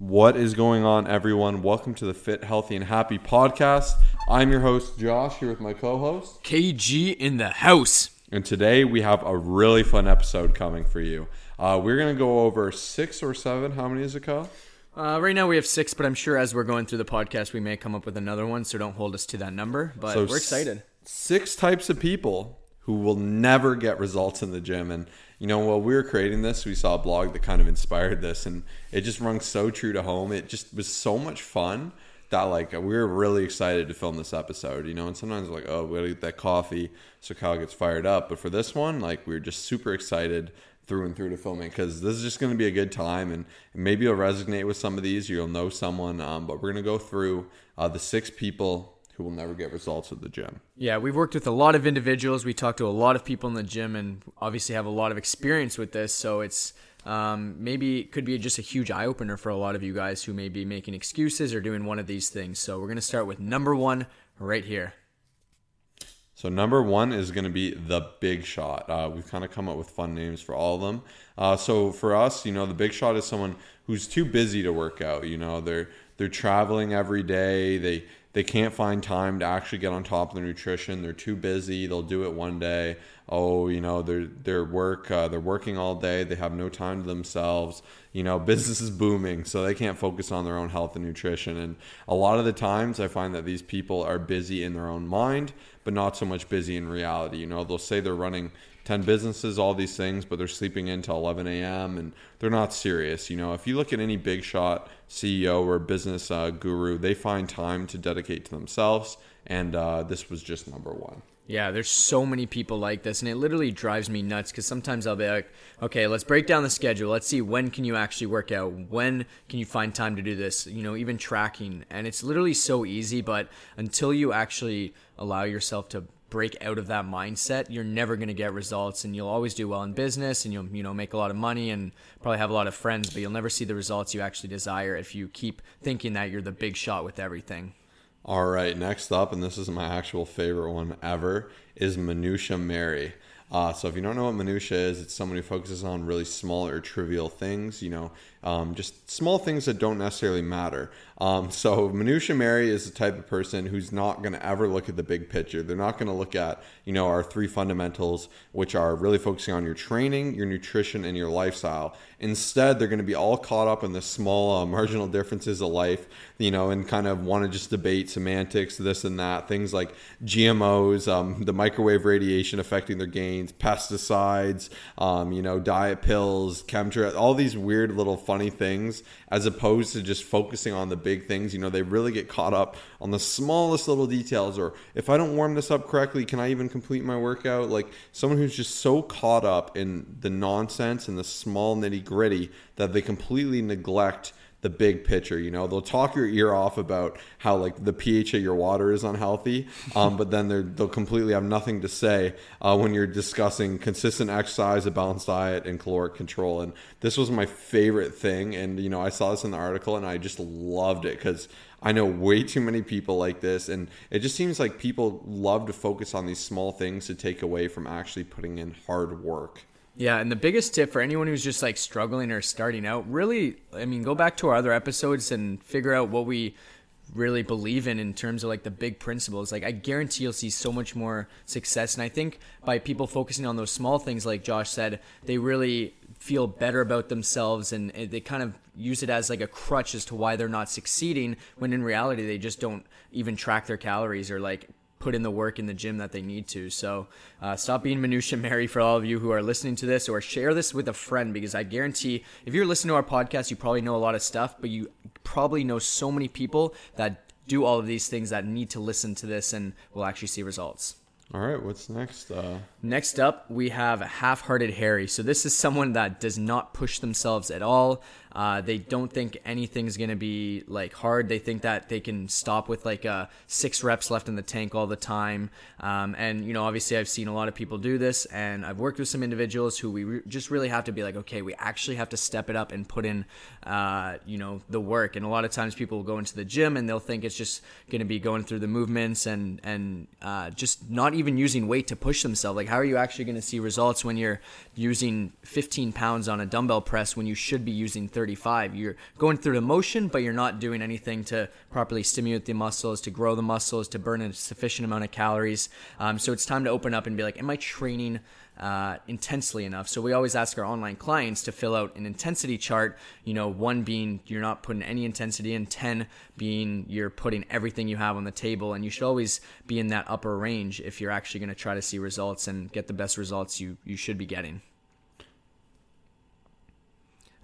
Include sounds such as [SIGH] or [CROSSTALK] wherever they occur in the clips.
What is going on, everyone? Welcome to the Fit, Healthy, and Happy podcast. I'm your host, Josh, here with my co host. KG in the house. And today we have a really fun episode coming for you. Uh, we're going to go over six or seven. How many is it, Kyle? Uh, right now we have six, but I'm sure as we're going through the podcast, we may come up with another one. So don't hold us to that number. But So we're excited. s- six types of people who will never get results in the gym. And, you know, while we were creating this, we saw a blog that kind of inspired this. And it just rung so true to home. It just was so much fun that, like, we were really excited to film this episode, you know. And sometimes, like, oh, we gotta get that coffee so Kyle gets fired up. But for this one, like, we were just super excited through and through to filming because this is just going to be a good time and maybe you'll resonate with some of these you'll know someone um, but we're going to go through uh, the six people who will never get results at the gym Yeah, we've worked with a lot of individuals. We talked to a lot of people in the gym, and obviously have a lot of experience with this. So it's um, maybe it could be just a huge eye opener for a lot of you guys who may be making excuses or doing one of these things. So we're gonna start with number one right here. So number one is going to be the Big Shot. Uh, we've kind of come up with fun names for all of them. Uh, so for us, you know, the Big Shot is someone who's too busy to work out. You know, they're they're traveling every day. They they can't find time to actually get on top of their nutrition. They're too busy. They'll do it one day. Oh, you know, their their work. Uh, they're working all day. They have no time to themselves. You know, [LAUGHS] business is booming, so they can't focus on their own health and nutrition. And a lot of the times, I find that these people are busy in their own mind, but not so much busy in reality. You know, they'll say they're running 10 businesses, all these things, but they're sleeping in till 11 a.m. and they're not serious. You know, if you look at any big shot CEO or business uh, guru, they find time to dedicate to themselves. And uh, this was just number one. Yeah, there's so many people like this, and it literally drives me nuts because sometimes I'll be like, okay, let's break down the schedule. Let's see when can you actually work out? When can you find time to do this? You know, even tracking. And it's literally so easy, but until you actually allow yourself to break out of that mindset, you're never going to get results and you'll always do well in business and you'll, you know, make a lot of money and probably have a lot of friends, but you'll never see the results you actually desire if you keep thinking that you're the big shot with everything. All right, next up, and this is my actual favorite one ever, is Minutia Mary. Uh, so if you don't know what minutia is, it's someone who focuses on really small or trivial things, you know, um, just small things that don't necessarily matter. Um, [LAUGHS] so minutia Mary is the type of person who's not going to ever look at the big picture. They're not going to look at, you know, our three fundamentals, which are really focusing on your training, your nutrition, and your lifestyle. Instead, they're going to be all caught up in the small uh, [LAUGHS] marginal differences of life, you know, and kind of want to just debate semantics, this and that, things like GMOs, um, the microwave radiation affecting their gains, pesticides, um, you know, diet pills, chemtrails, all these weird little funny things, as opposed to just focusing on the big things. You know, they really get caught up on the smallest little details, or if I don't warm this up correctly, can I even complete my workout? Like someone who's just so caught up in the nonsense and the small nitty gritty that they completely neglect the big picture. You know, they'll talk your ear off about how like the pH of your water is unhealthy, um, but then they'll completely have nothing to say uh, when you're discussing consistent exercise, a balanced diet, and caloric control. And this was my favorite thing. And you know, I saw this in the article, and I just loved it because. I know way too many people like this, and it just seems like people love to focus on these small things to take away from actually putting in hard work. Yeah, and the biggest tip for anyone who's just like struggling or starting out, really, I mean, go back to our other episodes and figure out what we really believe in in terms of like the big principles. Like I guarantee you'll see so much more success and I think by people focusing on those small things like Josh said, they really feel better about themselves and they kind of use it as like a crutch as to why they're not succeeding when in reality they just don't even track their calories or like put in the work in the gym that they need to. So uh, stop being minutia Mary for all of you who are listening to this, or share this with a friend because I guarantee if you're listening to our podcast, you probably know a lot of stuff, but you probably know so many people that do all of these things that need to listen to this and will actually see results. All right, what's next? Uh, Next up, we have a Half Hearted Harry. So, this is someone that does not push themselves at all. Uh, they don't think anything's going to be like hard. They think that they can stop with like uh, six reps left in the tank all the time. Um, and, you know, obviously, I've seen a lot of people do this, and I've worked with some individuals who we re- just really have to be like, okay, we actually have to step it up and put in, uh, you know, the work. And a lot of times people will go into the gym and they'll think it's just going to be going through the movements and, and uh, just not even using weight to push themselves. Like, how are you actually going to see results when you're using 15 pounds on a dumbbell press when you should be using 35? You're going through the motion, but you're not doing anything to properly stimulate the muscles, to grow the muscles, to burn a sufficient amount of calories. Um, so it's time to open up and be like, am I training? Uh, intensely enough. So we always ask our online clients to fill out an intensity chart. You know, one being you're not putting any intensity in, ten being you're putting everything you have on the table, and you should always be in that upper range if you're actually going to try to see results and get the best results you you should be getting.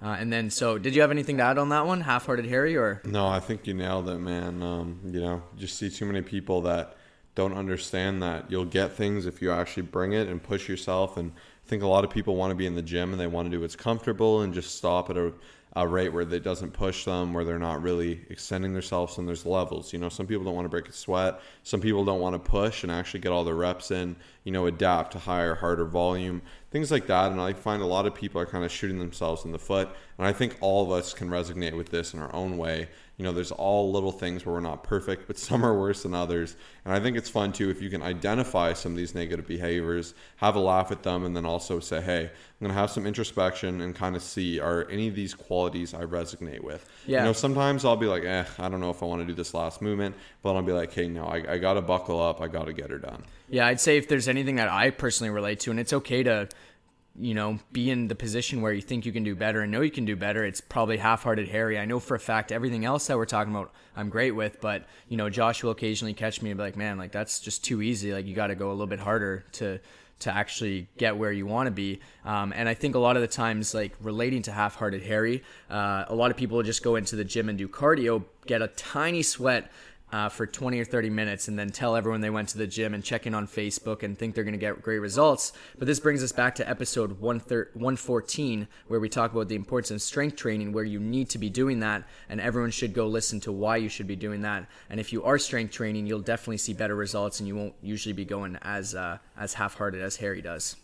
Uh, and then, so did you have anything to add on that one, half-hearted Harry, or no? I think you nailed it, man. Um, you know, just see too many people that don't understand that you'll get things if you actually bring it and push yourself. And I think a lot of people want to be in the gym and they want to do what's comfortable and just stop at a, a rate where it doesn't push them, where they're not really extending themselves. And there's levels. You know, some people don't want to break a sweat. Some people don't want to push and actually get all their reps in. You know, adapt to higher, harder volume, things like that. And I find a lot of people are kind of shooting themselves in the foot. And I think all of us can resonate with this in our own way you know, there's all little things where we're not perfect, but [LAUGHS] some are worse than others. And I think it's fun too if you can identify some of these negative behaviors, have a laugh at them, and then also say, hey, I'm going to have some introspection and kind of see are any of these qualities I resonate with. Yeah. You know, sometimes I'll be like, eh, I don't know if I want to do this last movement, but I'll be like, hey, no, I, I got to buckle up. I got to get her done. Yeah, I'd say if there's anything that I personally relate to, and it's okay to you know, be in the position where you think you can do better and know you can do better, it's probably half-hearted Harry. I know for a fact everything else that we're talking about, I'm great with, but you know, Josh will occasionally catch me and be like, "Man, like that's just too easy. Like you got to go a little bit harder to to actually get where you want to be." Um, and I think a lot of the times, like relating to half-hearted Harry, uh, a lot of people just go into the gym and do cardio, get a tiny sweat uh, for 20 or 30 minutes and then tell everyone they went to the gym and check in on Facebook and think they're going to get great results. But this brings us back to episode 114, where we talk about the importance of strength training, where you need to be doing that, and everyone should go listen to why you should be doing that. And if you are strength training, you'll definitely see better results, and you won't usually be going as uh, as half-hearted as Harry does.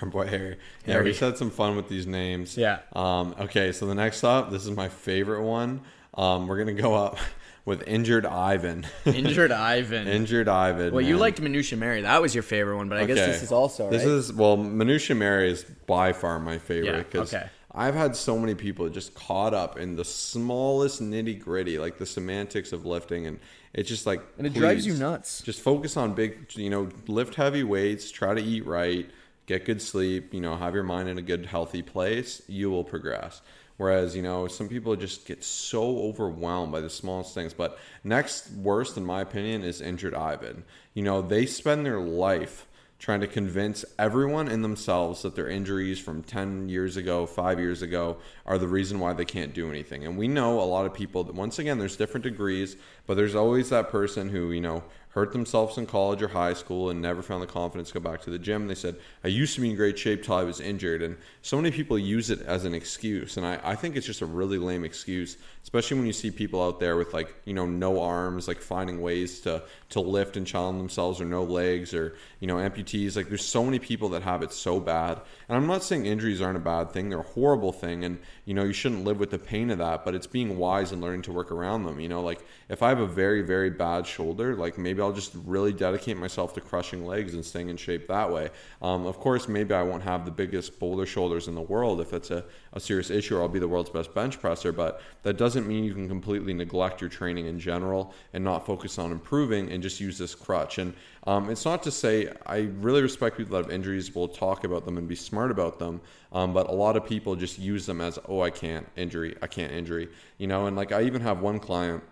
Our [LAUGHS] boy Harry. Yeah, Harry. we had some fun with these names. Yeah. Um, okay, so the next up, this is my favorite one. Um, we're gonna go up with injured Ivan. [LAUGHS] injured Ivan. injured Ivan. Well, man. you liked Minutia Mary. That was your favorite one, but I okay. guess this is also right? This is well, Minutia Mary is by far my favorite because yeah, okay. I've had so many people just caught up in the smallest nitty gritty, like the semantics of lifting, and it's just like and it drives you nuts. Just focus on big, you know, lift heavy weights, try to eat right, get good sleep, you know, have your mind in a good, healthy place. You will progress. Whereas, you know, some people just get so overwhelmed by the smallest things. But next worst, in my opinion, is injured Ivan. You know, they spend their life trying to convince everyone in themselves that their injuries from 10 years ago, five years ago, are the reason why they can't do anything. And we know a lot of people that, once again, there's different degrees, but there's always that person who, you know, hurt themselves in college or high school and never found the confidence to go back to the gym. They said, I used to be in great shape till I was injured. And so many people use it as an excuse. And I, I think it's just a really lame excuse, especially when you see people out there with like, you know, no arms, like finding ways to, to lift and challenge themselves or no legs or, you know, amputees. Like there's so many people that have it so bad. And I'm not saying injuries aren't a bad thing. They're a horrible thing. And, you know, you shouldn't live with the pain of that, but it's being wise and learning to work around them. You know, like if I have a very, very bad shoulder, like maybe maybe I'll just really dedicate myself to crushing legs and staying in shape that way. Um, of course, maybe I won't have the biggest boulder shoulders in the world if it's a, a serious issue, or I'll be the world's best bench presser, but that doesn't mean you can completely neglect your training in general and not focus on improving and just use this crutch. And um, it's not to say I really respect people that have injuries, will talk about them and be smart about them. Um, but a lot of people just use them as, oh, I can't injury, I can't injury, you know. And like I even have one client,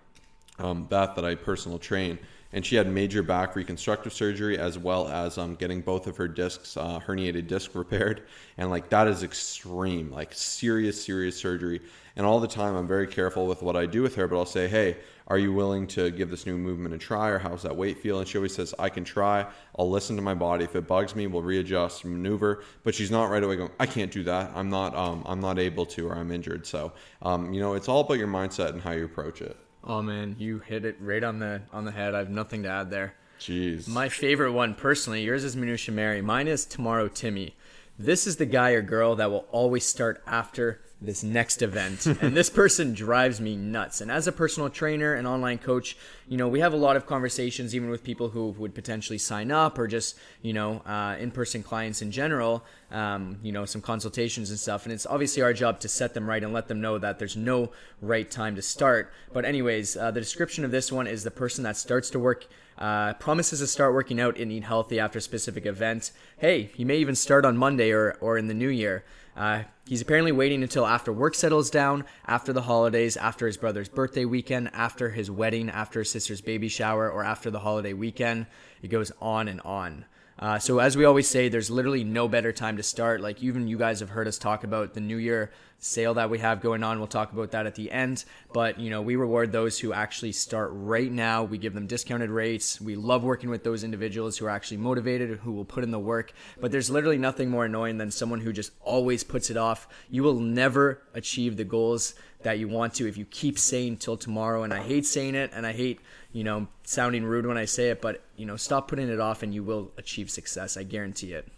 um, Beth, that I personal train and she had major back reconstructive surgery as well as um, getting both of her discs uh, herniated disc [LAUGHS] repaired. And like that is extreme like serious serious surgery. And all the time i'm very careful with what i do with her but i'll say hey are you willing to give this new movement a try? Or how's that weight feel? And she always says i can try. I'll listen to my body. If it bugs me we'll readjust maneuver. But she's not right away going i can't do that. I'm not um, i'm not able to or i'm injured. So um, you know it's all about your mindset and how you approach it Oh man, you hit it right on the on the head. I have nothing to add there. Jeez. My favorite one personally, yours is Minutia Mary. Mine is Tomorrow Timmy. This is the guy or girl that will always start after this next event. [LAUGHS] and this person drives me nuts. And as a personal trainer and online coach, you know, we have a lot of conversations, even with people who would potentially sign up or just, you know, uh, in person clients in general, um, you know, some consultations and stuff. And it's obviously our job to set them right and let them know that there's no right time to start. But, anyways, uh, the description of this one is the person that starts to work. Uh, promises to start working out and eat healthy after specific event. Hey, he may even start on Monday or, or in the new year. Uh, he's apparently waiting until after work settles down, after the holidays, after his brother's birthday weekend, after his wedding, after his sister's baby shower, or after the holiday weekend. It goes on and on. Uh, so as we always say, there's literally no better time to start. Like even you guys have heard us talk about the New Year sale that we have going on. We'll talk about that at the end. But you know, we reward those who actually start right now. We give them discounted rates. We love working with those individuals who are actually motivated, who will put in the work. But there's literally nothing more annoying than someone who just always puts it off. You will never achieve the goals that you want to if you keep saying till tomorrow. And I hate saying it, and I hate you know sounding rude when I say it, but you know, stop putting it off, and you will achieve success. I guarantee it.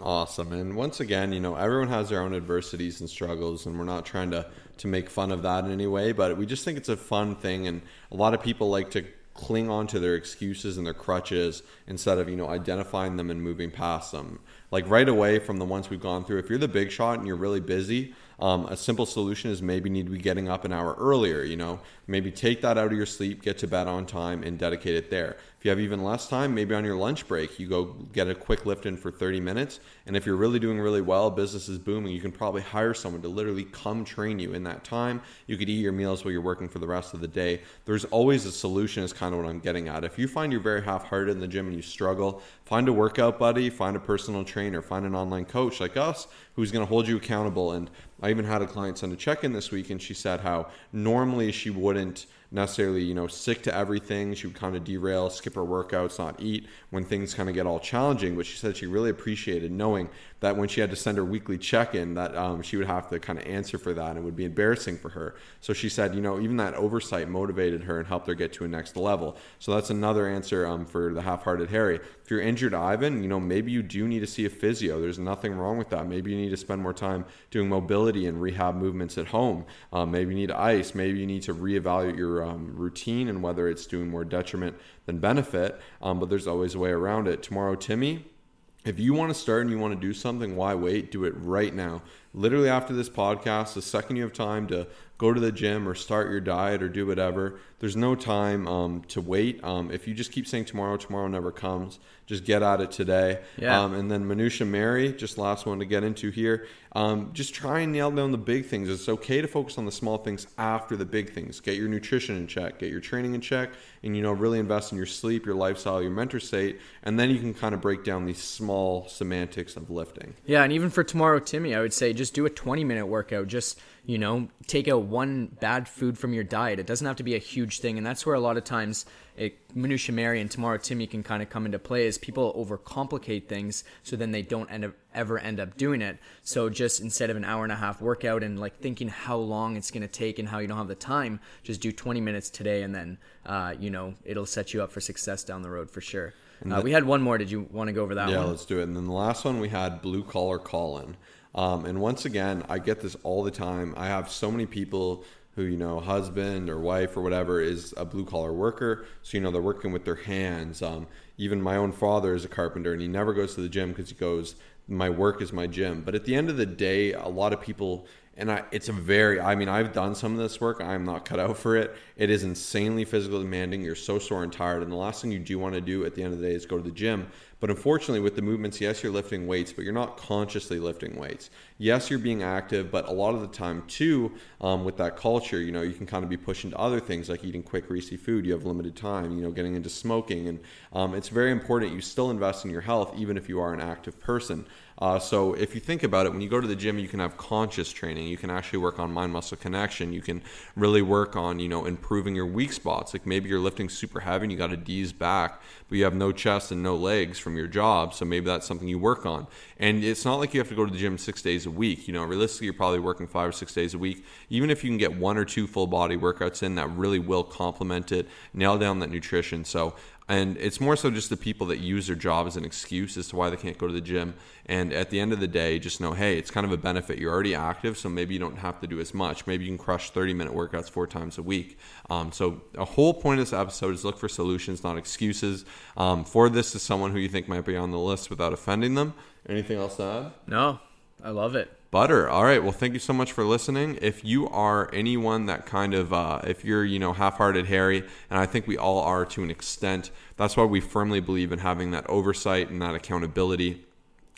Awesome. And once again, you know, everyone has their own adversities and struggles, and we're not trying to, to make fun of that in any way, but we just think it's a fun thing. And a lot of people like to cling on to their excuses and their crutches instead of, you know, identifying them and moving past them. Like right away from the ones we've gone through, if you're the big shot and you're really busy, um, a simple solution is maybe need to be getting up an hour earlier. You know, maybe take that out of your sleep, get to bed on time, and dedicate it there. If you have even less time, maybe on your lunch break, you go get a quick lift in for 30 minutes. And if you're really doing really well, business is booming, you can probably hire someone to literally come train you in that time. You could eat your meals while you're working for the rest of the day. There's always a solution, is kind of what I'm getting at. If you find you're very half hearted in the gym and you struggle, find a workout buddy, find a personal trainer, find an online coach like us who's going to hold you accountable. And I even had a client send a check in this week, and she said how normally she wouldn't necessarily, you know, sick to everything. She would kind of derail, skip her workouts, not eat when things kind of get all challenging. But she said she really appreciated knowing that when she had to send her weekly check-in, that um, she would have to kind of answer for that and it would be embarrassing for her. So she said, you know, even that oversight motivated her and helped her get to a next level. So that's another answer um, for the half-hearted Harry. If you're injured, Ivan, you know, maybe you do need to see a physio. There's nothing wrong with that. Maybe you need to spend more time doing mobility and rehab movements at home. Um, maybe you need ice. Maybe you need to reevaluate your um, routine and whether it's doing more detriment than benefit. Um, but there's always a way around it. Tomorrow, Timmy, if you want to start and you want to do something, why wait? Do it right now. Literally after this podcast, the second you have time to go to the gym or start your diet or do whatever, there's no time um, to wait. Um, if you just keep saying tomorrow, tomorrow never comes. Just get at it today. Yeah. Um, and then Minutia Mary, just last one to get into here. Um, just try and nail down the big things. It's okay to focus on the small things after the big things. Get your nutrition in check, get your training in check, and you know really invest in your sleep, your lifestyle, your mental state, and then you can kind of break down these small semantics of lifting. Yeah, and even for tomorrow, Timmy, I would say just do a 20 minute workout. Just you know, take out one bad food from your diet. It doesn't have to be a huge thing, and that's where a lot of times it, Minutia Mary and Tomorrow Timmy can kind of come into play. Is people overcomplicate things, so then they don't end up ever end up doing it. So just instead of an hour and a half workout and like thinking how long it's going to take and how you don't have the time, just do 20 minutes today, and then uh, you know it'll set you up for success down the road for sure. Uh, we had one more. Did you want to go over that yeah, one? let's do it. And then the last one we had blue collar Colin. Um, and once again, I get this all the time. I have so many people who, you know, husband or wife or whatever is a blue collar worker. So, you know, they're working with their hands. Um, even my own father is a carpenter and he never goes to the gym because he goes, my work is my gym. But at the end of the day, a lot of people and I, it's a very i mean i've done some of this work. I'm not cut out for it. It is insanely physically demanding. You're so sore and tired. And the last thing you do want to do at the end of the day is go to the gym. But unfortunately with the movements yes you're lifting weights but you're not consciously lifting weights. Yes you're being active but a lot of the time too um, with that culture you know you can kind of be pushed into other things like eating quick greasy food. You have limited time you know getting into smoking. And um, it's very important you still invest in your health even if you are an active person uh, so if you think about it, when you go to the gym, you can have conscious training. You can actually work on mind muscle connection. You can really work on you know improving your weak spots. Like maybe you're lifting super heavy and you got a D's back, but you have no chest and no legs from your job. So maybe that's something you work on. And it's not like you have to go to the gym six days a week. You know, realistically, you're probably working five or six days a week. Even if you can get one or two full body workouts in, that really will complement it. Nail down that nutrition. So And it's more so just the people that use their job as an excuse as to why they can't go to the gym. And at the end of the day, just know, hey, it's kind of a benefit. You're already active, so maybe you don't have to do as much. Maybe you can crush 30 minute workouts four times a week. Um, so, a whole point of this episode is look for solutions, not excuses. Um, for this is someone who you think might be on the list without offending them. Anything else to add? No, I love it. Butter. All right. Well, thank you so much for listening. If you are anyone that kind of, uh, if you're, you know, half-hearted Harry, and I think we all are to an extent, that's why we firmly believe in having that oversight and that accountability.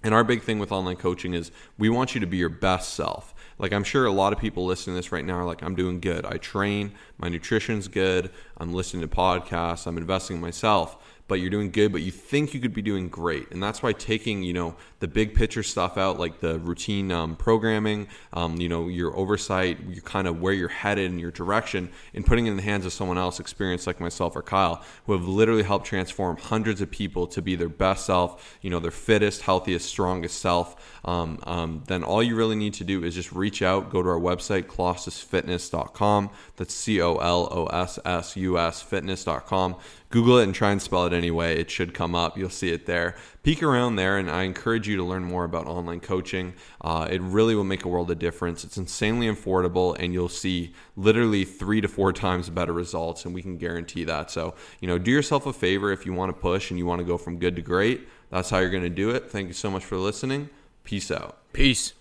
And our big thing with online coaching is we want you to be your best self. Like I'm sure a lot of people listening to this right now are like, I'm doing good. I train, my nutrition's good, I'm listening to podcasts, I'm investing in myself but you're doing good, but you think you could be doing great. And that's why taking, you know, the big picture stuff out, like the routine um, programming, um, you know, your oversight, you kind of where you're headed and your direction, and putting it in the hands of someone else experienced like myself or Kyle, who have literally helped transform hundreds of people to be their best self, you know, their fittest, healthiest, strongest self. Um, um then all you really need to do is just reach out, go to our website, colossusfitness.com. That's C O L O S S U S fitness.com. Google it and try and spell it anyway. It should come up. You'll see it there. Peek around there, and I encourage you to learn more about online coaching. Uh, it really will make a world of difference. It's insanely affordable, and you'll see literally three to four times better results, and we can guarantee that. So, you know, do yourself a favor if you want to push and you want to go from good to great. That's how you're going to do it. Thank you so much for listening. Peace out. Peace.